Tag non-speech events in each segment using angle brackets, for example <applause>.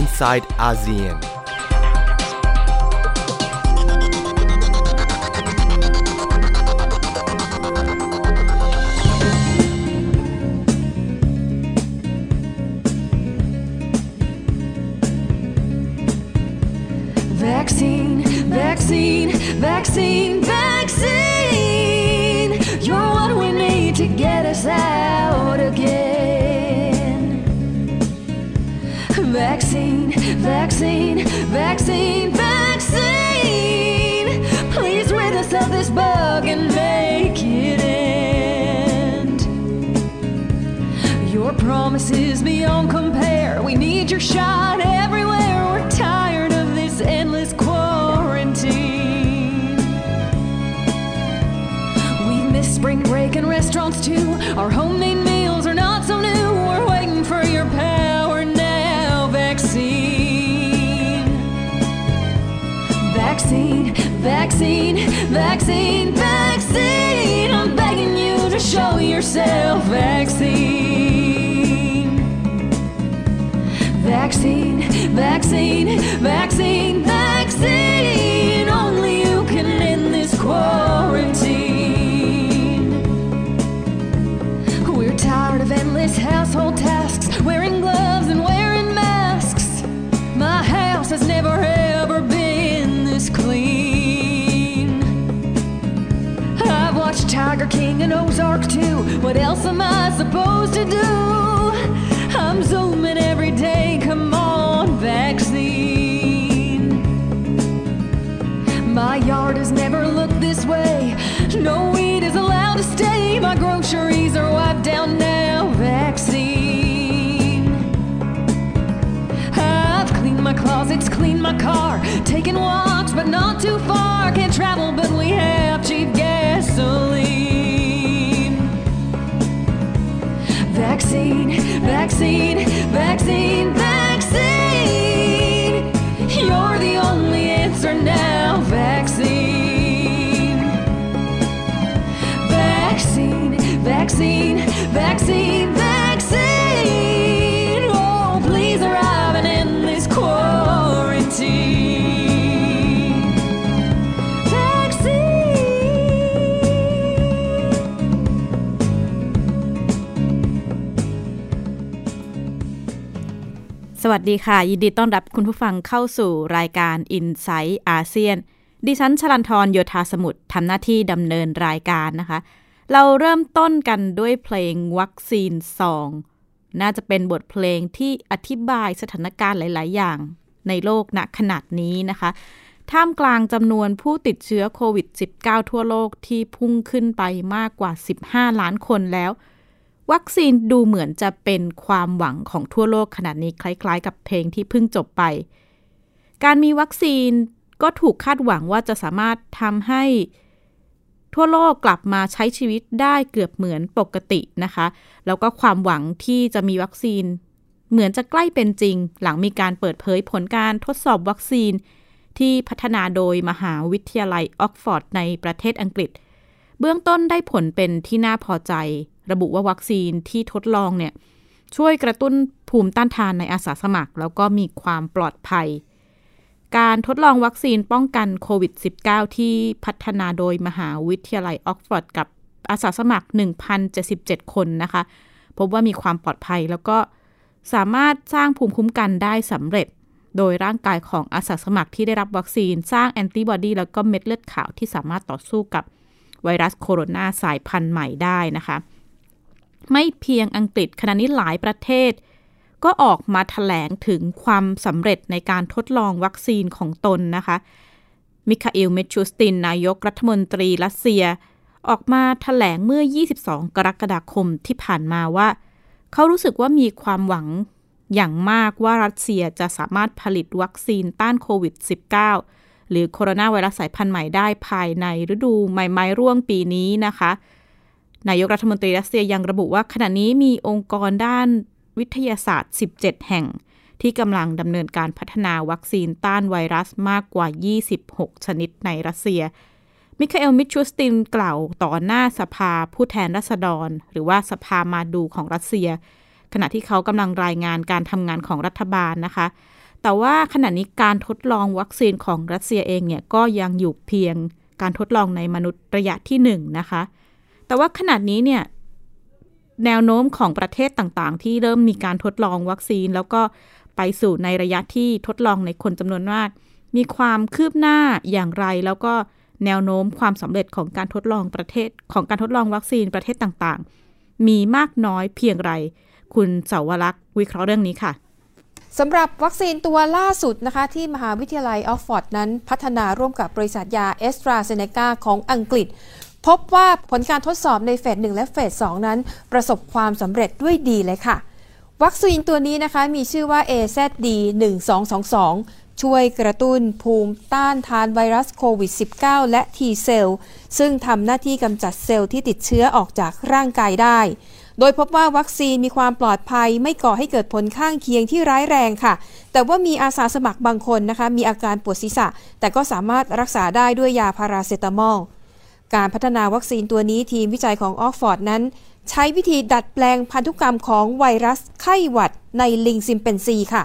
inside ASEAN. Vaccine, vaccine, vaccine, vaccine. You're what we need to get us out again. Vaccine, vaccine, vaccine, vaccine. Please rid us of this bug and make it end. Your promise is beyond compare. We need your shot vaccine, vaccine. I'm begging you to show yourself. Vaccine. Vaccine, vaccine, vaccine, I've Tiger King and Ozark too. What else am I supposed to do? I'm zooming every day. Come on, vaccine. My yard has never looked this way. No weed is allowed to stay. My groceries are wiped down now. Vaccine. I've cleaned my closets, cleaned my car, taken walks, but not too far. Can't travel, but we have gasoline. Vaccine, vaccine, vaccine, vaccine. You're the only answer now. Vaccine. Vaccine, vaccine, vaccine, vaccine. สดีค่ะ ยินดีต้อนรับคุณผู้ฟังเข้าสู่รายการ i n s i ซต์อาเซียน ดิฉันชลันทรโยธาสมุทรทำหน้าที่ดำเนินรายการนะคะ เราเริ่มต้นกันด้วยเพลงวัคซีนซอง น่าจะเป็นบทเพลงที่อธิบายสถานการณ์หลาย ๆ อย่างในโลกณขนาดนี้นะคะ ท่ามกลางจำนวนผู้ติดเชื้อโควิด -19 ทั่วโลกที่พุ่งขึ้นไปมากกว่า 15 ล้านคนแล้ว วัคซีนดูเหมือนจะเป็นความหวังของทั่วโลกขนาดนี้คล้าย ๆ กับเพลงที่เพิ่งจบไป การมีวัคซีนก็ถูกคาดหวังว่าจะสามารถทำให้ทั่วโลกกลับมาใช้ชีวิตได้เกือบเหมือนปกตินะคะ แล้วก็ความหวังที่จะมีวัคซีน เหมือนจะใกล้เป็นจริง หลังมีการเปิดเผยผลการทดสอบวัคซีน ที่พัฒนาโดยมหาวิทยาลัยออกฟอร์ดในประเทศอังกฤษ เบื้องต้นได้ผลเป็นที่น่าพอใจ ระบุว่าวัคซีนที่ทดลองเนี่ยช่วยกระตุ้นภูมิต้านทานในอาสาสมัคร แล้วก็มีความปลอดภัย การทดลองวัคซีนป้องกันโควิด -19 ที่พัฒนาโดยมหาวิทยาลัยออกฟอร์ดกับอาสาสมัคร 1,077 คนนะคะ พบว่ามีความปลอดภัยแล้วก็สามารถสร้างภูมิคุ้มกันได้สำเร็จ โดยร่างกายของอาสาสมัครที่ได้รับวัคซีน สร้างแอนติบอดีแล้วก็เม็ดเลือดขาวที่สามารถต่อสู้กับไวรัสโคโรนาสายพันธุ์ใหม่ได้นะคะ ไม่เพียงอังกฤษขณะนี้หลายประเทศ ก็ออกมาถแถลงถึงความสำเร็จในการทดลองวัคซีนของตนนะคะ มิคาเอลเมชูสติน นายกรัฐมนตรีรัสเซีย ออกมาถแถลงเมื่อ 22 กรกฎาคมที่ผ่านมาว่า เขารู้สึกว่ามีความหวังอย่างมากว่ารัสเซียจะสามารถผลิตวัคซีนต้านโควิด -19 หรือโคโรนาไวรัสสายพันธุ์ใหม่ได้ภายในฤดูใบไม้ร่วงปีนี้นะคะ นายกรัฐมนตรีรัสเซียยังระบุว่าขณะนี้มีองค์กรด้านวิทยาศาสตร์ 17 แห่ง ที่กำลังดำเนินการพัฒนาวัคซีนต้านไวรัสมากกว่า 26 ชนิดในรัสเซีย มิคาเอล มิชูสตินกล่าวต่อหน้าสภาผู้แทนราษฎร หรือว่าสภามาดูของรัสเซีย ขณะที่เขากำลังรายงานการทำงานของรัฐบาลนะคะ แต่ว่าขณะนี้การทดลองวัคซีนของรัสเซียเองเนี่ยก็ยังอยู่เพียงการทดลองในมนุษย์ระยะที่1นนะคะ แต่ว่าขณะนี้เนี่ยแนวโน้มของประเทศต่างๆ ที่เริ่มมีการทดลองวัคซีน แล้วก็ไปสู่ในระยะที่ทดลองในคนจำนวนมาก มีความคืบหน้าอย่างไร แล้วก็แนวโน้มความสำเร็จของการทดลองประเทศของการทดลองวัคซีนประเทศต่างๆ มีมากน้อยเพียงไร คุณเสาวรักษ์วิเคราะห์เรื่องนี้ค่ะสำหรับวัคซีนตัวล่าสุดนะคะที่มหาวิทยาลัยออกซ์ฟอร์ดนั้นพัฒนาร่วมกับบริษัทยาแอสตราเซเนกาของอังกฤษ พบว่าผลการทดสอบในเฟส1และเฟส2นั้น ประสบความสำเร็จด้วยดีเลยค่ะ วัคซีนตัวนี้นะคะมีชื่อว่า AZD 1222 ช่วยกระตุ้นภูมิต้านทานไวรัสโควิด -19 และ T เซลล์ซึ่งทำหน้าที่กำจัดเซลล์ที่ติดเชื้อออกจากร่างกายได้ โดยพบว่าวัคซีนมีความปลอดภัย ไม่ก่อให้เกิดผลข้างเคียงที่ร้ายแรงค่ะ แต่ว่ามีอาสาสมัครบางคนนะคะ มีอาการปวดศีรษะ แต่ก็สามารถรักษาได้ด้วยยาพาราเซตามอล การพัฒนาวัคซีนตัวนี้ทีมวิจัยของออกฟอร์ดนั้น ใช้วิธีดัดแปลงพันธุกรรมของไวรัสไข้หวัดในลิงซิมเปนซีค่ะ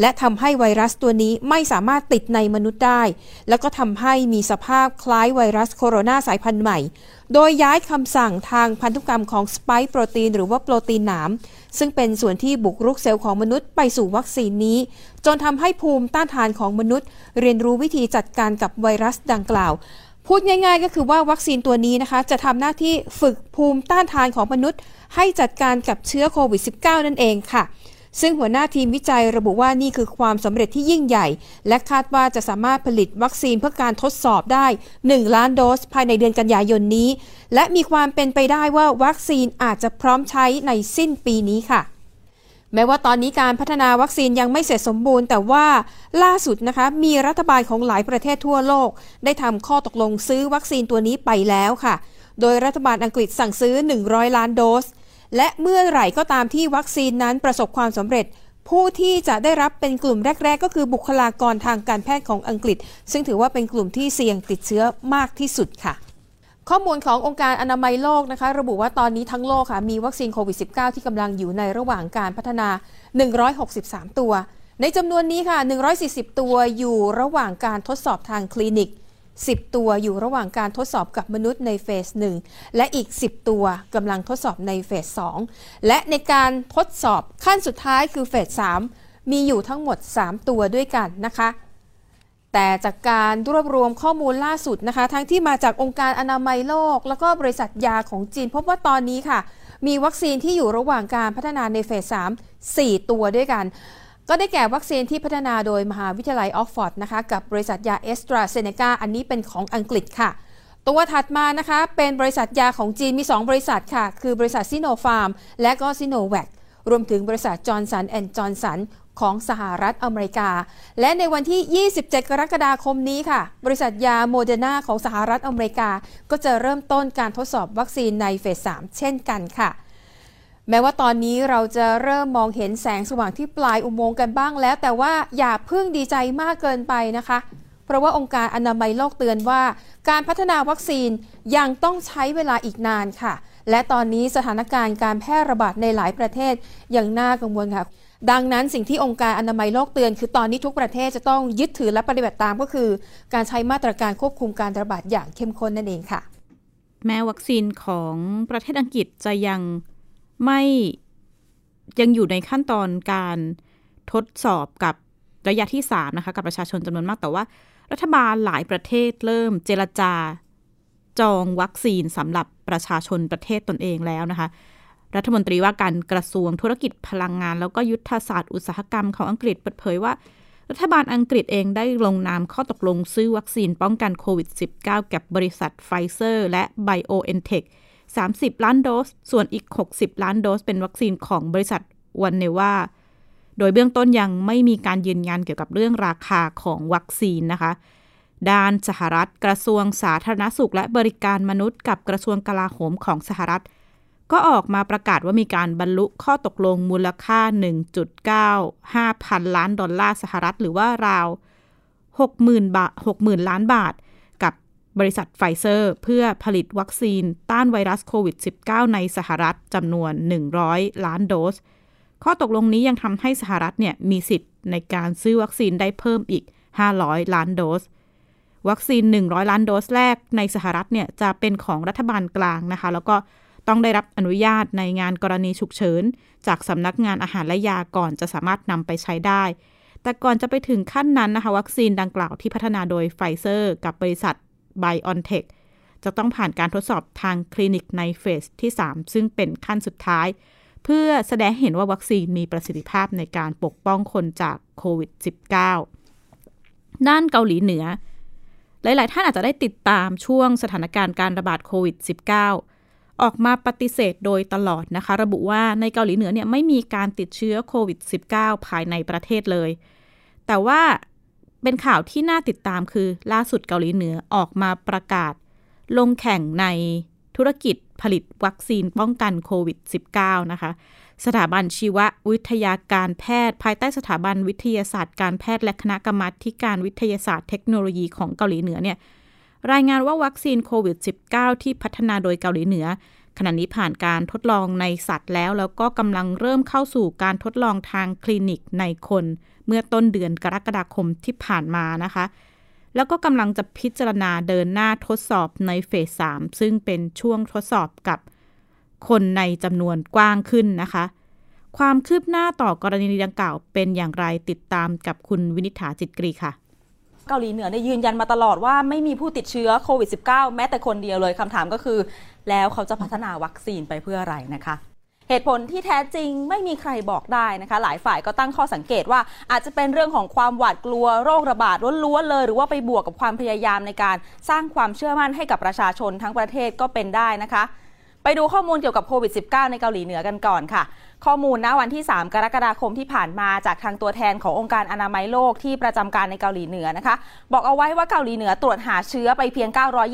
และทำให้ไวรัสตัวนี้ไม่สามารถติดในมนุษย์ได้ แล้วก็ทำให้มีสภาพคล้ายไวรัสโคโรนาสายพันธุ์ใหม่ โดยย้ายคำสั่งทางพันธุกรรมของสไปค์โปรตีนหรือว่าโปรตีนหนาม ซึ่งเป็นส่วนที่บุกรุกเซลล์ของมนุษย์ไปสู่วัคซีนนี้ จนทำให้ภูมิต้านทานของมนุษย์ เรียนรู้วิธีจัดการกับไวรัสดังกล่าว พูดง่ายๆ ก็คือว่าวัคซีนตัวนี้นะคะ จะทำหน้าที่ฝึกภูมิต้านทานของมนุษย์ ให้จัดการกับเชื้อโควิด -19 นั่นเองค่ะ ซึ่งหัวหน้าทีมวิจัยระบุว่านี่คือความสำเร็จที่ยิ่งใหญ่ และคาดว่าจะสามารถผลิตวัคซีนเพื่อการทดสอบได้ 1 ล้านโดสภายในเดือนกันยายนนี้ และมีความเป็นไปได้ว่าวัคซีนอาจจะพร้อมใช้ในสิ้นปีนี้ค่ะ แม้ว่าตอนนี้การพัฒนาวัคซีนยังไม่เสร็จสมบูรณ์ แต่ว่าล่าสุดนะคะ มีรัฐบาลของหลายประเทศทั่วโลก ได้ทำข้อตกลงซื้อวัคซีนตัวนี้ไปแล้วค่ะ โดยรัฐบาลอังกฤษสั่งซื้อ 100 ล้านโดส และเมื่อไหร่ก็ตามที่วัคซีนนั้นประสบความสำเร็จ ผู้ที่จะได้รับเป็นกลุ่มแรก ๆ ก็คือบุคลากรทางการแพทย์ของอังกฤษ ซึ่งถือว่าเป็นกลุ่มที่เสี่ยงติดเชื้อมากที่สุดค่ะ ข้อมูลขององค์การอนามัยโลกนะคะ ระบุว่าตอนนี้ทั้งโลกค่ะ มีวัคซีนโควิด -19 ที่กำลังอยู่ในระหว่างการพัฒนา 163 ตัว ในจำนวนนี้ค่ะ 140 ตัวอยู่ระหว่างการทดสอบทางคลินิก 10 ตัวอยู่ระหว่างการทดสอบกับมนุษย์ในเฟส 1 และอีก 10 ตัวกำลังทดสอบในเฟส 2 และในการทดสอบขั้นสุดท้ายคือเฟส 3 มีอยู่ทั้งหมด 3 ตัวด้วยกันนะคะ แต่จากการรวบรวมข้อมูลล่าสุดนะคะ ทั้งที่มาจากองค์การอนามัยโลก แล้วก็บริษัทยาของจีน พบว่าตอนนี้ค่ะ มีวัคซีนที่อยู่ระหว่างการพัฒนาในเฟส 3 4 ตัวด้วยกัน ก็ได้แก่วัคซีนที่พัฒนาโดยมหาวิทยาลัยออกฟอร์ดนะคะ กับบริษัทยาเอสตราเซเนกาอันนี้เป็นของอังกฤษค่ะ ตัวถัดมานะคะ เป็นบริษัทยาของจีนมี 2 บริษัทค่ะ คือบริษัทซิโนฟาร์มและก็ซิโนแวค รวมถึงบริษัทจอห์นสันแอนด์จอห์นสันของสหรัฐอเมริกา และในวันที่ 27 กรกฎาคมนี้ค่ะ บริษัทยาโมเดอร์นาของสหรัฐอเมริกา ก็จะเริ่มต้นการทดสอบวัคซีนในเฟส 3 เช่นกันค่ะ แม้ว่าตอนนี้เราจะเริ่มมองเห็นแสงสว่างที่ปลายอุโมงค์กันบ้างแล้ว แต่ว่าอย่าเพิ่งดีใจมากเกินไปนะคะ เพราะว่าองค์การอนามัยโลกเตือนว่า การพัฒนาวัคซีนยังต้องใช้เวลาอีกนานค่ะ และตอนนี้สถานการณ์การแพร่ระบาดในหลายประเทศยังน่ากังวลค่ะ ดังนั้นสิ่งที่องค์การอนามัยโลกเตือน คือตอนนี้ทุกประเทศจะต้องยึดถือและปฏิบัติตามก็คือ การใช้มาตรการควบคุมการระบาดอย่างเข้มข้นนั่นเองค่ะ แม้วัคซีนของประเทศอังกฤษจะยังไม่ยังอยู่ในขั้นตอนการทดสอบกับระยะที่3นะคะกับประชาชนจำนวนมากแต่ว่า รัฐบาลหลายประเทศเริ่มเจรจา จองวัคซีนสำหรับประชาชนประเทศตนเองแล้วนะคะ รัฐมนตรีว่าการกระทรวงธุรกิจพลังงาน แล้วก็ยุทธศาสตร์อุตสาหกรรมของอังกฤษเปิดเผยว่า รัฐบาลอังกฤษเองได้ลงนามข้อตกลงซื้อวัคซีนป้องกันโควิด -19 กับบริษัทไฟเซอร์และ BioNTech 30 ล้านโดส ส่วนอีก 60 ล้านโดส เป็นวัคซีนของบริษัทวันเนว่าโดยเบื้องต้นยังไม่มีการยืนยันเกี่ยวกับเรื่องราคาของวัคซีนนะคะ ด้านสหรัฐกระทรวงสาธารณสุขและบริการมนุษย์กับกระทรวงกลาโหมของสหรัฐ ก็ออกมาประกาศว่ามีการบรรลุข้อตกลงมูลค่า 1.95 พันล้านดอลลาร์สหรัฐ หรือว่าราว 60,000 บาท 60,000 ล้านบาท กับริษัทไฟเซอร์ เพื่อผลิตวัคซีนต้านไวรัสโควิด -19 ในสหรัฐจำนวน 100 ล้านโดส ข้อตกลงนี้ยังทำให้สหรัฐเนี่ยมีสิทธิ์ในการซื้อวัคซีนได้เพิ่มอีก 500 ล้านโดส วัคซีน 100 ล้านโดสแรกในสหรัฐเนี่ยจะเป็นของรัฐบาลกลางนะคะ แล้วก็ต้องได้รับอนุญาตใช้งานกรณีฉุกเฉิน จากสำนักงานอาหารและยาก่อนจะสามารถนำไปใช้ได้ แต่ก่อนจะไปถึงขั้นนั้นนะคะ วัคซีนดังกล่าวที่พัฒนาโดยไฟเซอร์กับบริษัท BioNTech จะต้องผ่านการทดสอบทางคลินิกในเฟสที่ 3 ซึ่งเป็นขั้นสุดท้าย เพื่อแสดงเห็นว่าวัคซีนมีประสิทธิภาพในการปกป้องคนจากโควิด -19 ด้านเกาหลีเหนือ หลาย ๆ ท่านอาจจะได้ติดตามช่วงสถานการณ์การระบาดโควิด -19 ออกมาปฏิเสธโดยตลอดนะคะ ระบุว่าในเกาหลีเหนือเนี่ยไม่มีการติดเชื้อโควิด -19 ภายในประเทศเลย แต่ว่าเป็นข่าวที่น่าติดตามคือล่าสุดเกาหลีเหนือออกมาประกาศ ลงแข่งในธุรกิจผลิตวัคซีนป้องกันโควิด -19 นะคะ สถาบันชีววิทยาการแพทย์ ภายใต้สถาบันวิทยาศาสตร์การแพทย์และคณะกรรมาธิการวิทยาศาสตร์เทคโนโลยีของเกาหลีเหนือเนี่ยรายงานว่าวัคซีนโควิด -19 ที่พัฒนาโดยเกาหลีเหนือ ขณะนี้ผ่านการทดลองในสัตว์แล้ว แล้วก็กำลังเริ่มเข้าสู่การทดลองทางคลินิกในคน เมื่อต้นเดือนกรกฎาคมที่ผ่านมานะคะ แล้วก็กำลังจะพิจารณาเดินหน้าทดสอบในเฟส 3 ซึ่งเป็นช่วงทดสอบกับ คนในจำนวนกว้างขึ้นนะคะ ความคืบหน้าต่อกรณีดังกล่าวเป็นอย่างไรติดตามกับคุณวินิษฐาจิตกรีค่ะเกาหลีเหนือเนี่ยยืนยันมาตลอดว่าไม่มีผู้ติดเชื้อโควิด -19 แม้แต่คนเดียวเลยคำถามก็คือ แล้วเขาจะพัฒนาวัคซีนไปเพื่ออะไรนะคะเหตุผลที่แท้จริงไม่มีใครบอกได้นะคะ หลายฝ่ายก็ตั้งข้อสังเกตว่าอาจจะเป็นเรื่องของความหวาดกลัวโรคระบาดล้วนๆเลย หรือว่าไปบวกกับความพยายามในการสร้างความเชื่อมั่นให้กับประชาชนทั้งประเทศก็เป็นได้นะคะ ไปดูข้อมูลเกี่ยวกับโควิด -19 ในเกาหลีเหนือกันก่อนค่ะ ข้อมูลณวันที่ 3 กรกฎาคมที่ผ่านมาจากทางตัวแทนขององค์การอนามัยโลกที่ประจำการในเกาหลีเหนือนะคะ บอกเอาไว้ว่าเกาหลีเหนือตรวจหาเชื้อไปเพียง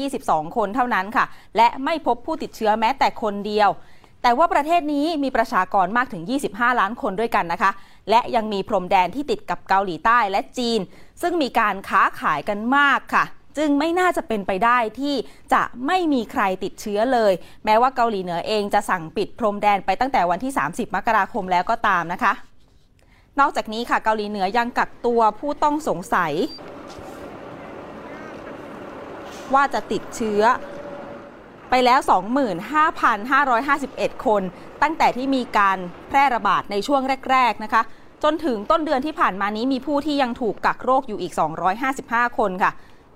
922 คนเท่านั้นค่ะ และไม่พบผู้ติดเชื้อแม้แต่คนเดียว แต่ว่าประเทศนี้มีประชากรมากถึง 25 ล้านคนด้วยกันนะคะ และยังมีพรมแดนที่ติดกับเกาหลีใต้และจีน ซึ่งมีการค้าขายกันมากค่ะ จึงไม่น่าจะเป็นไปได้ที่จะไม่มีใครติดเชื้อเลย แม้ว่าเกาหลีเหนือเองจะสั่งปิดพรมแดนไปตั้งแต่วันที่ 30 มกราคมแล้วก็ตามนะคะ นอกจากนี้ค่ะเกาหลีเหนือยังกักตัวผู้ต้องสงสัย ว่าจะติดเชื้อไปแล้ว 25,551 คน ตั้งแต่ที่มีการแพร่ระบาดในช่วงแรก ๆ นะคะ จนถึงต้นเดือนที่ผ่านมานี้มีผู้ที่ยังถูกกักโรคอยู่อีก 255 คนค่ะ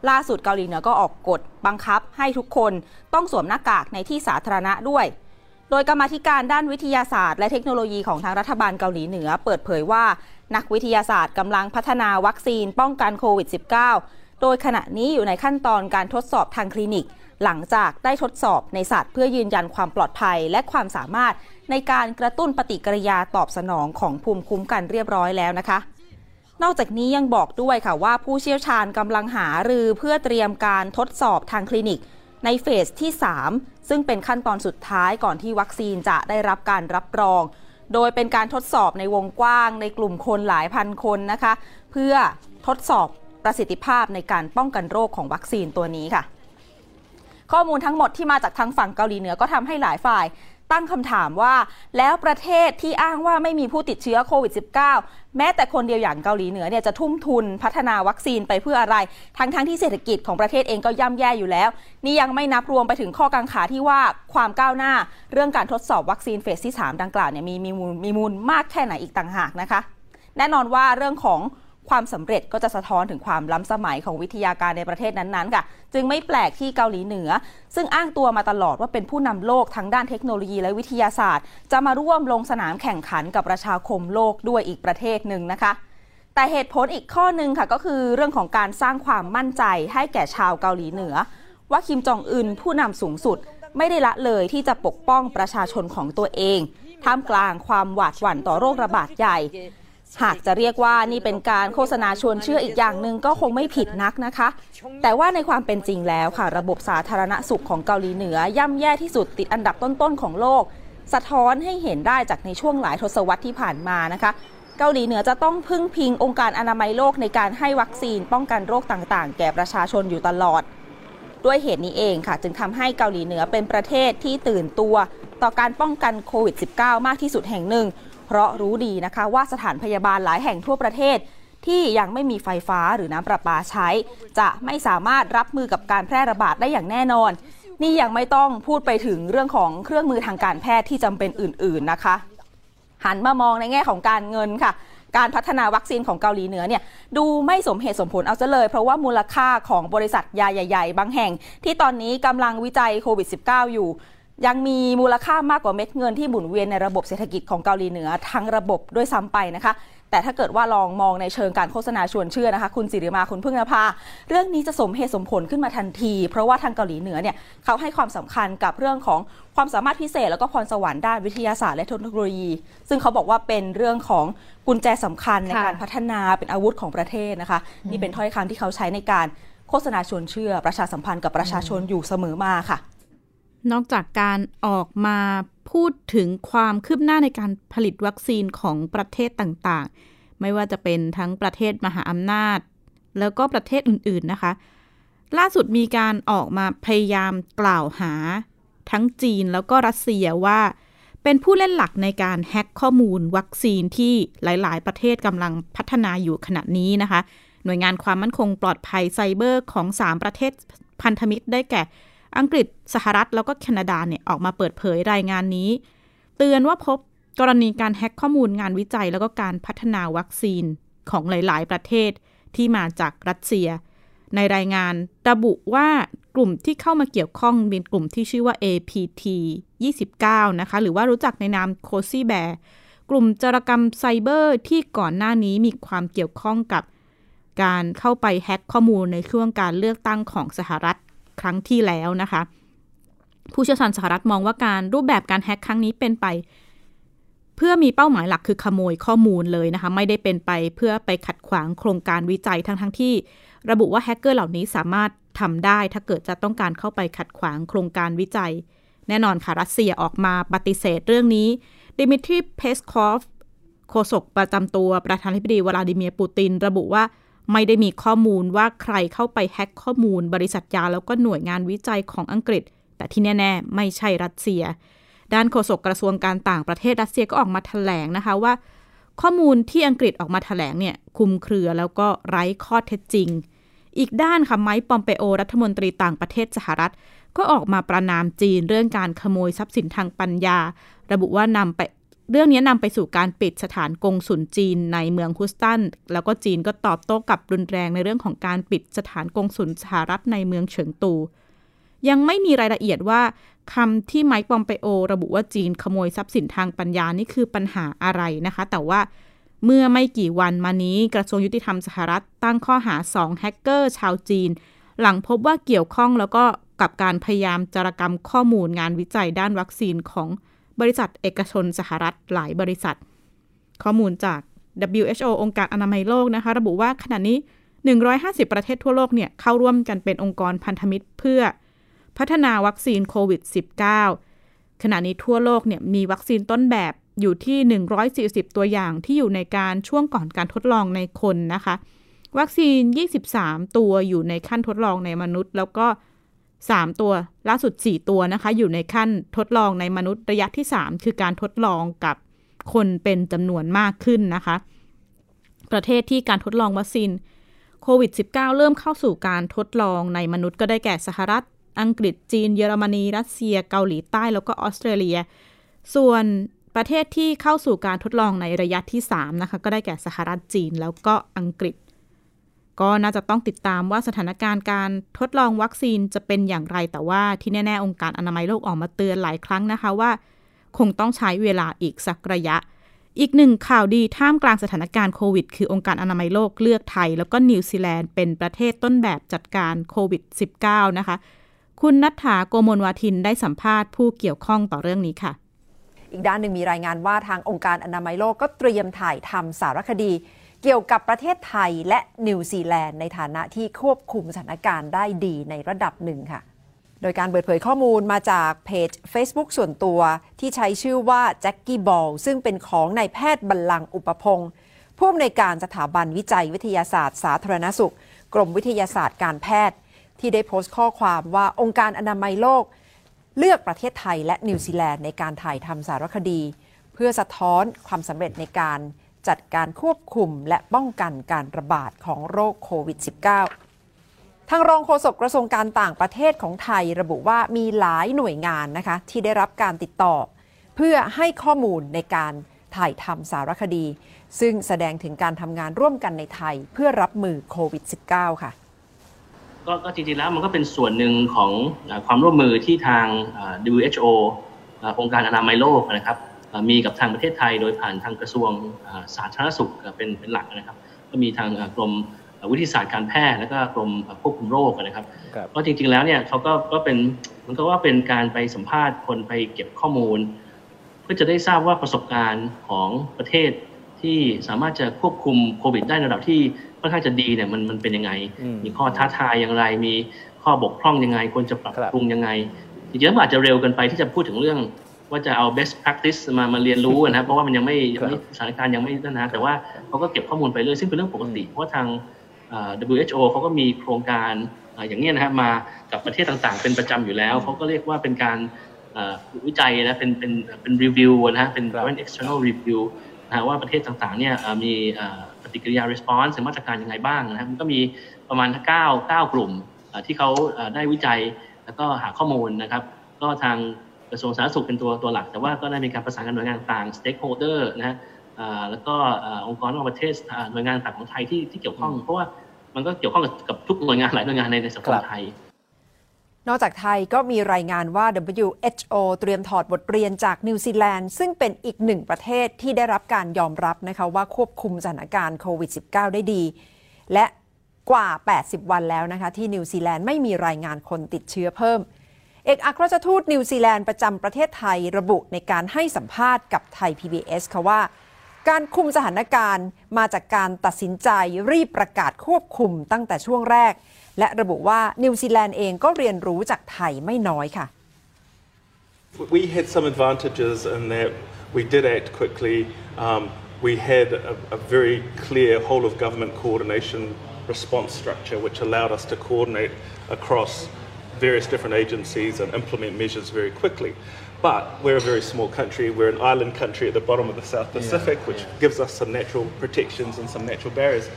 ล่าสุดเกาหลีเหนือก็ออกกฎบังคับให้ทุกคนต้องสวมหน้ากากในที่สาธารณะด้วย โดยกรรมธิการด้านวิทยาศาสตร์และเทคโนโลยีของทางรัฐบาลเกาหลีเหนือ เปิดเผยว่า นักวิทยาศาสตร์กำลังพัฒนาวัคซีนป้องกันโควิด -19 โดยขณะนี้อยู่ในขั้นตอนการทดสอบทางคลินิก หลังจากได้ทดสอบในสัตว์เพื่อยืนยันความปลอดภัยและความสามารถในการกระตุ้นปฏิกิริยาตอบสนองของภูมิคุ้มกันเรียบร้อยแล้วนะคะ นอกจากนี้ยังบอกด้วยค่ะว่าผู้เชี่ยวชาญกำลังหารือเพื่อเตรียมการทดสอบทางคลินิก ในเฟสที่ 3 ซึ่งเป็นขั้นตอนสุดท้ายก่อนที่วัคซีนจะได้รับการรับรอง โดยเป็นการทดสอบในวงกว้าง ในกลุ่มคนหลายพันคนนะคะ เพื่อทดสอบประสิทธิภาพในการป้องกันโรคของวัคซีนตัวนี้ค่ะ ข้อมูลทั้งหมดที่มาจากทางฝั่งเกาหลีเหนือก็ทำให้หลายฝ่าย ตั้งคำถามว่า แล้วประเทศที่อ้างว่าไม่มีผู้ติดเชื้อโควิด -19 แม้แต่คนเดียวอย่างเกาหลีเหนือเนี่ยจะทุ่มทุนพัฒนาวัคซีนไปเพื่ออะไร ทั้งทั้งที่เศรษฐกิจของประเทศเองก็ย่ำแย่อยู่แล้ว นี่ยังไม่นับรวมไปถึงข้อกังขาที่ว่าความก้าวหน้า เรื่องการทดสอบวัคซีนเฟสที่ 3 ดังกล่าวเนี่ยมีมีมูลมีมูลมากแค่ไหนอีกต่างหากนะคะ แน่นอนว่าเรื่องของ ความสำเร็จก็จะสะท้อนถึงความล้ำสมัยของวิทยาการในประเทศนั้นๆค่ะ จึงไม่แปลกที่เกาหลีเหนือ ซึ่งอ้างตัวมาตลอดว่าเป็นผู้นำโลกทั้งด้านเทคโนโลยีและวิทยาศาสตร์ จะมาร่วมลงสนามแข่งขันกับประชาคมโลกด้วยอีกประเทศหนึ่งนะคะแต่เหตุผลอีกข้อหนึ่งค่ะก็คือเรื่องของการสร้างความมั่นใจให้แก่ชาวเกาหลีเหนือ ว่าคิมจองอึนผู้นำสูงสุด ไม่ได้ละเลยที่จะปกป้องประชาชนของตัวเอง ท่ามกลางความหวาดหวั่นต่อโรคระบาดใหญ่ หากจะเรียกว่านี่เป็นการโฆษณาชวนเชื่ออีกอย่างหนึ่งก็คงไม่ผิดนักนะคะ แต่ว่าในความเป็นจริงแล้วค่ะ ระบบสาธารณสุขของเกาหลีเหนือย่ำแย่ที่สุดติดอันดับต้นๆของโลก สะท้อนให้เห็นได้จากในช่วงหลายทศวรรษที่ผ่านมานะคะ เกาหลีเหนือจะต้องพึ่งพิงองค์การอนามัยโลกในการให้วัคซีนป้องกันโรคต่างๆ แก่ประชาชนอยู่ตลอด ด้วยเหตุนี้เองค่ะ จึงทำให้เกาหลีเหนือเป็นประเทศที่ตื่นตัว ต่อการป้องกันโควิด -19 มากที่สุดแห่งหนึ่ง เพราะรู้ดีนะคะว่าสถานพยาบาลหลายแห่งทั่วประเทศ ที่ยังไม่มีไฟฟ้าหรือน้ำประปาใช้ จะไม่สามารถรับมือกับการแพร่ระบาดได้อย่างแน่นอน นี่ยังไม่ต้องพูดไปถึงเรื่องของเครื่องมือทางการแพทย์ที่จำเป็นอื่น ๆนะคะ หันมามองในแง่ของการเงินค่ะการพัฒนาวัคซีนของเกาหลีเหนือเนี่ยดูไม่สมเหตุสมผลเอาซะเลย เพราะว่ามูลค่าของบริษัทยาใหญ่ ๆ บางแห่ง ที่ตอนนี้กำลังวิจัยโควิด -19 อยู่ ยังมีมูลค่ามากกว่าเม็ดเงินที่หมุนเวียนในระบบเศรษฐกิจของเกาหลีเหนือทั้งระบบด้วยซ้ำไปนะคะ แต่ถ้าเกิดว่าลองมองในเชิงการโฆษณาชวนเชื่อนะคะ คุณสิริมาคุณพึ่งนภาเรื่องนี้จะสมเหตุสมผลขึ้นมาทันที เพราะว่าทางเกาหลีเหนือเนี่ยเขาให้ความสำคัญกับเรื่องของความสามารถพิเศษ แล้วก็พรสวรรค์ด้านวิทยาศาสตร์และเทคโนโลยี ซึ่งเขาบอกว่าเป็นเรื่องของกุญแจสำคัญในค่ะการพัฒนาเป็นอาวุธของประเทศนะคะนี่เป็นถ้อยคำที่เขาใช้ในการโฆษณาชวนเชื่อประชาสัมพันธ์กับประชาชนอยู่เสมอมาค่ะ นอกจากการออกมาพูดถึงความคืบหน้าในการผลิตวัคซีนของประเทศต่างๆ ไม่ว่าจะเป็นทั้งประเทศมหาอำนาจ แล้วก็ประเทศอื่นๆนะคะ ล่าสุดมีการออกมาพยายามกล่าวหา ทั้งจีนแล้วก็รัสเซียว่า เป็นผู้เล่นหลักในการแฮ็กข้อมูลวัคซีนที่หลาย ๆ ประเทศกำลังพัฒนาอยู่ขณะนี้นะคะ หน่วยงานความมั่นคงปลอดภัยไซเบอร์ของ 3 ประเทศพันธมิตรได้แก่ อังกฤษสหรัฐแล้วก็แคนาดาเนี่ยออกมาเปิดเผยรายงานนี้ เตือนว่าพบกรณีการแฮ็กข้อมูลงานวิจัย แล้วก็การพัฒนาวัคซีนของหลาย ๆ ประเทศที่มาจากรัสเซีย ในรายงานระบุว่ากลุ่มที่เข้ามาเกี่ยวข้องเป็นกลุ่มที่ชื่อว่า APT 29 นะคะ หรือว่ารู้จักในนามโคซี่แบร์กลุ่มจารกรรมไซเบอร์ที่ก่อนหน้านี้มีความเกี่ยวข้องกับการเข้าไปแฮ็กข้อมูลในช่วงการเลือกตั้งของสหรัฐ ครั้งที่แล้วนะคะ ผู้เชี่ยวชาญสหรัฐมองว่าการรูปแบบการแฮ็กครั้งนี้เป็นไป เพื่อมีเป้าหมายหลักคือขโมยข้อมูลเลยนะคะ ไม่ได้เป็นไปเพื่อไปขัดขวางโครงการวิจัยทั้งทั้งๆที่ ระบุว่าแฮกเกอร์เหล่านี้สามารถทำได้ถ้าเกิดจะต้องการเข้าไปขัดขวางโครงการวิจัย แน่นอนค่ะรัสเซียออกมาปฏิเสธเรื่องนี้ดิมิทรีเพสคอฟโฆษกประจำตัวประธานาธิบดีวลาดิเมียร์ปูติน ระบุว่า ไม่ได้มีข้อมูลว่าใครเข้าไปแฮ็กข้อมูล บริษัทยาแล้วก็หน่วยงานวิจัยของอังกฤษ แต่ที่แน่ ๆ ไม่ใช่รัสเซีย ด้านโฆษกกระทรวงการต่างประเทศรัสเซียก็ออกมาแถลงนะคะว่า ข้อมูลที่อังกฤษออกมาแถลงเนี่ยคุมเครือแล้วก็ไร้ข้อเท็จจริง อีกด้านค่ะไมค์ปอมเปโอรัฐมนตรีต่างประเทศสหรัฐ ก็ออกมาประนามจีนเรื่องการขโมยทรัพย์สินทางปัญญา ระบุว่านำไป เรื่องนี้นำไปสู่การปิดสถานกงสุลจีนในเมืองฮุสตัน แล้วก็จีนก็ตอบโต้กลับรุนแรงในเรื่องของการปิดสถานกงสุลสหรัฐในเมืองเฉิงตู ยังไม่มีรายละเอียดว่าคำที่ไมค์ปอมเปโอ ระบุว่าจีนขโมยทรัพย์สินทางปัญญานี่คือปัญหาอะไรนะคะ แต่ว่าเมื่อไม่กี่วันมานี้กระทรวงยุติธรรมสหรัฐ ตั้งข้อหา2แฮกเกอร์ชาวจีน หลังพบว่าเกี่ยวข้องแล้วก็กับการพยายามจารกรรมข้อมูลงานวิจัยด้านวัคซีนของ บริษัทเอกชนสหรัฐหลายบริษัท ข้อมูลจาก WHO องค์การอนามัยโลกนะคะ ระบุว่าขณะนี้ 150 ประเทศทั่วโลกเนี่ยเข้าร่วมกันเป็นองค์กรพันธมิตรเพื่อพัฒนาวัคซีนโควิด -19 ขณะนี้ทั่วโลกเนี่ยมีวัคซีนต้นแบบอยู่ที่ 140 ตัวอย่างที่อยู่ในการช่วงก่อนการทดลองในคนนะคะ วัคซีน 23 ตัวอยู่ในขั้นทดลองในมนุษย์ แล้วก็ 3 ตัวล่าสุด 4 ตัวนะคะ อยู่ในขั้นทดลองในมนุษย์ระยะที่ 3 คือการทดลองกับคนเป็นจำนวนมากขึ้นนะคะ ประเทศที่การทดลองวัคซีนโควิด -19 เริ่มเข้าสู่การทดลองในมนุษย์ก็ได้แก่สหรัฐ อังกฤษจีน เยอรมนี รัสเซีย เกาหลีใต้ แล้วก็ออสเตรเลีย ส่วนประเทศที่เข้าสู่การทดลองในระยะที่ 3 นะคะ ก็ได้แก่สหรัฐจีน แล้วก็อังกฤษ ก็น่าจะต้องติดตามว่าสถานการณ์การทดลองวัคซีนจะเป็นอย่างไร แต่ว่าที่แน่ ๆ องค์การอนามัยโลกออกมาเตือนหลายครั้งนะคะว่า คงต้องใช้เวลาอีกสักระยะ อีกหนึ่งข่าวดีท่ามกลางสถานการณ์โควิด คือองค์การอนามัยโลกเลือกไทย แล้วก็นิวซีแลนด์เป็นประเทศต้นแบบจัดการโควิด -19 นะคะ คุณนัทธาโกมลวาทินได้สัมภาษณ์ผู้เกี่ยวข้องต่อเรื่องนี้ค่ะ อีกด้านหนึ่งมีรายงานว่าทางองค์การอนามัยโลกก็เตรียมถ่ายทำสารคดี เกี่ยวกับประเทศไทยและนิวซีแลนด์ในฐานะที่ควบคุมสถานการณ์ได้ดีในระดับหนึ่งค่ะ โดยการเปิดเผยข้อมูลมาจากเพจ Facebook ส่วนตัวที่ใช้ชื่อว่าแจ็คกี้บอลซึ่งเป็นของนายแพทย์บัลลังก์อุปพงศ์ผู้อำนวยการสถาบันวิจัยวิทยาศาสตร์ สาธารณสุข กรมวิทยาศาสตร์การแพทย์ ที่ได้โพสต์ข้อความว่าองค์การอนามัยโลก เลือกประเทศไทยและนิวซีแลนด์ในการถ่ายทำสารคดี เพื่อสะท้อนความสำเร็จในการ จัดการควบคุมและป้องกันการระบาดของโรคโควิด -19 ทางรองโฆษกกระทรวงการต่างประเทศของไทยระบุว่ามีหลายหน่วยงานนะคะที่ได้รับการติดต่อ เพื่อให้ข้อมูลในการถ่ายทำสารคดี ซึ่งแสดงถึงการทำงานร่วมกันในไทยเพื่อรับมือโควิด -19 ค่ะก็จริงๆแล้วมันก็เป็นส่วนหนึ่งของความร่วมมือที่ทาง WHO องค์การอนามัยโลกนะครับ มีกับทางประเทศไทย โดยผ่านทางกระทรวงอ่าสาธารณสุขเป็นเป็นหลักนะครับ ก็มีทางอ่ากรมวิทยาศาสตร์การแพทย์แล้วก็กรมควบคุมโรคนะครับครับก็จริงๆแล้วเนี่ยเขาก็ก็เป็นมันก็ว่าเป็นการไปสัมภาษณ์คนไปเก็บข้อมูล เพื่อจะได้ทราบว่าประสบการณ์ของประเทศที่สามารถจะควบคุมโควิด ได้ในระดับที่ค่อนข้างจะดีเนี่ยมันมันเป็นยังไงอืมมีข้อท้าทายอย่างไร มีข้อบกพร่องยังไง ควรจะปรับครับปรุงยังไงจริงๆแล้วมันอาจจะเร็วเกินไปที่จะพูดถึงเรื่อง ว่าจะเอา best practice มามาเรียนรู้นะครับ เพราะว่ามันยังไม่ยังไม่สถานการณ์ยังไม่นั่นนะแต่ว่าเขาก็เก็บข้อมูลไปเรื่อยซึ่งเป็นเรื่องปกติ เพราะว่าทางเอ่อ WHO เขาก็มีโครงการเอ่ออย่างเนี้ยนะครับมากับประเทศต่างๆ เป็นประจำอยู่แล้วเขาก็เรียกว่าเป็นการเอ่อวิจัยนะเป็นเป็นเป็นรีวิวนะฮะเป็นครับเป็น external review นะฮะว่าประเทศต่างๆเนี่ยเอ่อมีเอ่อปฏิกิริยา response หรือมาตรการยังไงบ้างนะครับมันก็มีประมาณ 9 9 กลุ่มเอ่อที่เขาเอ่อได้วิจัยแล้วก็หาข้อมูลนะครับ ก็ทาง กระทรวงสาธารณสุขเป็นตัวตัวหลัก แต่ว่าก็ได้มีการประสานกับหน่วยงานต่าง stakeholder นะฮะเอ่อแล้วก็เอ่อองค์กรระหว่างประเทศเอ่อหน่วยงานต่างของไทยที่ที่เกี่ยวข้อง เพราะว่ามันก็เกี่ยวข้องกับกับทุกหน่วยงานหลายหน่วยงานในในสังคคมรับไทยนอกจากไทยก็มีรายงานว่า WHO เตรียมถอดบทเรียนจากนิวซีแลนด์ ซึ่งเป็นอีกหนึ่งประเทศที่ได้รับการยอมรับนะคะว่าควบคุมสถานการณ์โควิด -19 ได้ดี และกว่า 80 วันแล้วนะคะที่นิวซีแลนด์ไม่มีรายงานคนติดเชื้อเพิ่ม เอกอัครราชทูตนิวซีแลนด์ประจำประเทศไทยระบุในการให้สัมภาษณ์กับไทย PBS ค่ะว่า การคุมสถานการณ์มาจากการตัดสินใจรีบประกาศควบคุมตั้งแต่ช่วงแรก และระบุว่านิวซีแลนด์เองก็เรียนรู้จากไทยไม่น้อยค่ะ We had some advantages in that we did act quickly. Um, we had a, a very clear whole of government coordination response structure, which allowed us to coordinate across various different agencies and implement measures very quickly. But we're a very small country. We're an island country at the bottom of the South Pacific, which gives us some natural protections and some natural barriers.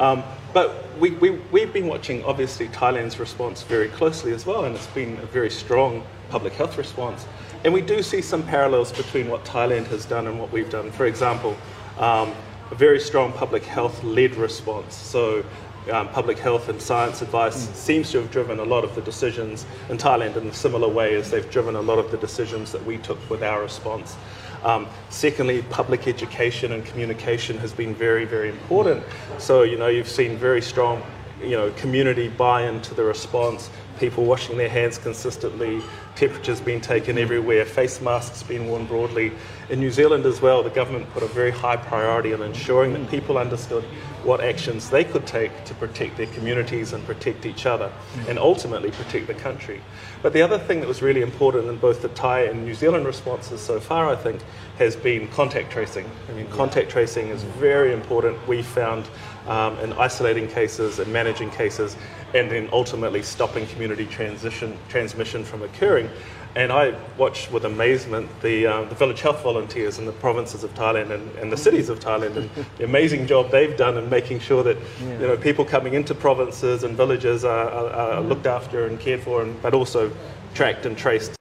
Um, but we, we, we've been watching, obviously, Thailand's response very closely as well, and it's been a very strong public health response. And we do see some parallels between what Thailand has done and what we've done. For example, um, a very strong public health led response. So, um, public health and science advice seems to have driven a lot of the decisions in Thailand in a similar way as they've driven a lot of the decisions that we took with our response. Um, secondly, public education and communication has been very, very important. So, you know, you've seen very strong, you know, community buy-in to the response, people washing their hands consistently, temperatures being taken everywhere, face masks being worn broadly. In New Zealand as well, the government put a very high priority on ensuring that people understood what actions they could take to protect their communities and protect each other and ultimately protect the country. But the other thing that was really important in both the Thai and New Zealand responses so far, I think, has been contact tracing. I mean, contact tracing is very important. We found um, in isolating cases and managing cases, and then ultimately stopping community transition transmission from occurring. And I watched with amazement the, uh, the village health volunteers in the provinces of Thailand and, and the cities of Thailand and <laughs> the amazing job they've done in making sure that you know people coming into provinces and villages are, are, are looked after and cared for, and, but also tracked and traced.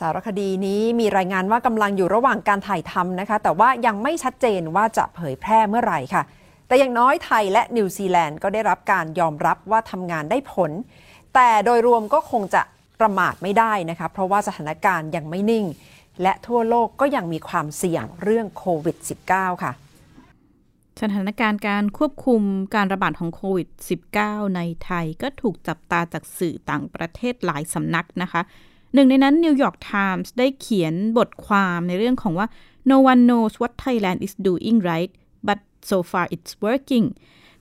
สารคดีนี้มีรายงานว่ากำลังอยู่ระหว่างการถ่ายทำนะคะ แต่ว่ายังไม่ชัดเจนว่าจะเผยแพร่เมื่อไหร่ค่ะ แต่อย่างน้อยไทยและนิวซีแลนด์ก็ได้รับการยอมรับว่าทำงานได้ผล แต่โดยรวมก็คงจะประมาทไม่ได้นะคะเพราะว่าสถานการณ์ยังไม่นิ่ง และทั่วโลกก็ยังมีความเสี่ยงเรื่องโควิด -19 ค่ะสถานการณ์การควบคุมการระบาดของโควิด -19 ในไทยก็ถูกจับตาจากสื่อต่างประเทศหลายสำนักนะคะ หนึ่งในนั้น New York Times ได้เขียนบทความในเรื่องของว่า no one knows what Thailand is doing right so far it's working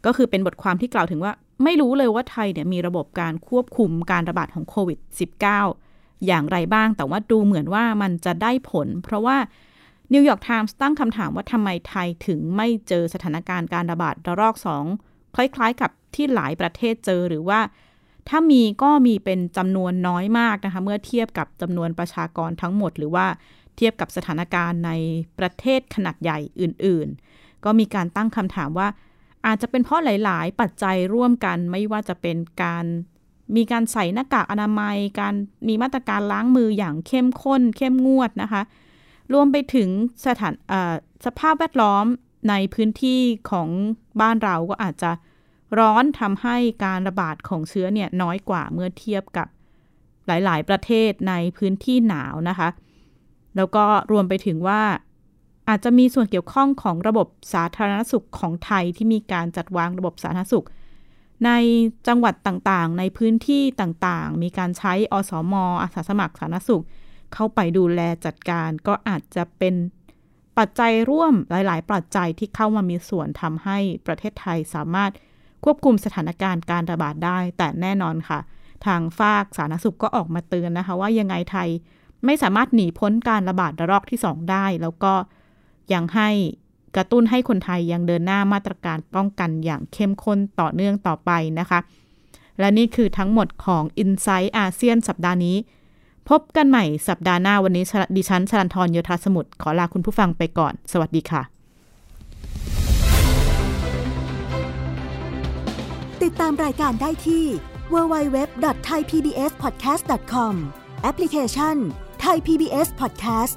ก็คือเป็นบทความที่กล่าวถึงว่า ไม่รู้เลยว่าไทยเนี่ยมีระบบการควบคุมการระบาดของโควิด -19 อย่างไรบ้าง แต่ว่าดูเหมือนว่ามันจะได้ผล เพราะว่านิวยอร์กไทมส์ตั้งคำถามว่าทำไมไทยถึงไม่เจอสถานการณ์การระบาดระลอก 2 คล้ายๆ กับที่หลายประเทศเจอหรือว่า ถ้ามีก็มีเป็นจำนวนน้อยมากนะคะ เมื่อเทียบกับจำนวนประชากรทั้งหมด หรือว่าเทียบกับสถานการณ์ในประเทศขนาดใหญ่อื่น ๆ ก็มีการตั้งคำถามว่า อาจจะเป็นเพราะหลาย ๆ ปัจจัยร่วมกันไม่ว่าจะเป็นการมีการใส่หน้ากากอนามัย การมีมาตรการล้างมืออย่างเข้มข้น เข้มงวดนะคะ รวมไปถึงสถานสภาพแวดล้อมในพื้นที่ของบ้านเราก็อาจจะร้อนทำให้การระบาดของเชื้อเนี่ยน้อยกว่าเมื่อเทียบกับหลาย ๆ ประเทศในพื้นที่หนาวนะคะ แล้วก็รวมไปถึงว่า อาจจะมีส่วนเกี่ยวข้องของระบบสาธารณสุขของไทยที่มีการจัดวางระบบสาธารณสุข ในจังหวัดต่างๆ ในพื้นที่ต่างๆ มีการใช้อสมอาสาสมัครสาธารณสุข เข้าไปดูแลจัดการก็อาจจะเป็นปัจจัยร่วมหลาย ๆ ปัจจัยที่เข้ามามีส่วนทำให้ประเทศไทยสามารถควบคุมสถานการณ์การระบาดได้ แต่แน่นอนค่ะ ทางฝากสาธารณสุขก็ออกมาเตือนนะคะ ว่ายังไงไทยไม่สามารถหนีพ้นการระบาดระลอกที่ 2 ได้ แล้วก็ ยังให้กระตุ้นให้คนไทยยังเดินหน้ามาตรการป้องกันอย่างเข้มข้นต่อเนื่องต่อไปนะคะ และนี่คือทั้งหมดของ i n s i ซต์อาเซียนสัปดาห์นี้ พบกันใหม่สัปดาห์หน้าวันนี้ดิฉันชลันทรโยธาสมุทรขอลาคุณผู้ฟังไปก่อน สวัสดีค่ะ ติดตามรายการได้ที่ www.thaipbspodcast.com แอปพลิเคชัน Thai PBS Podcast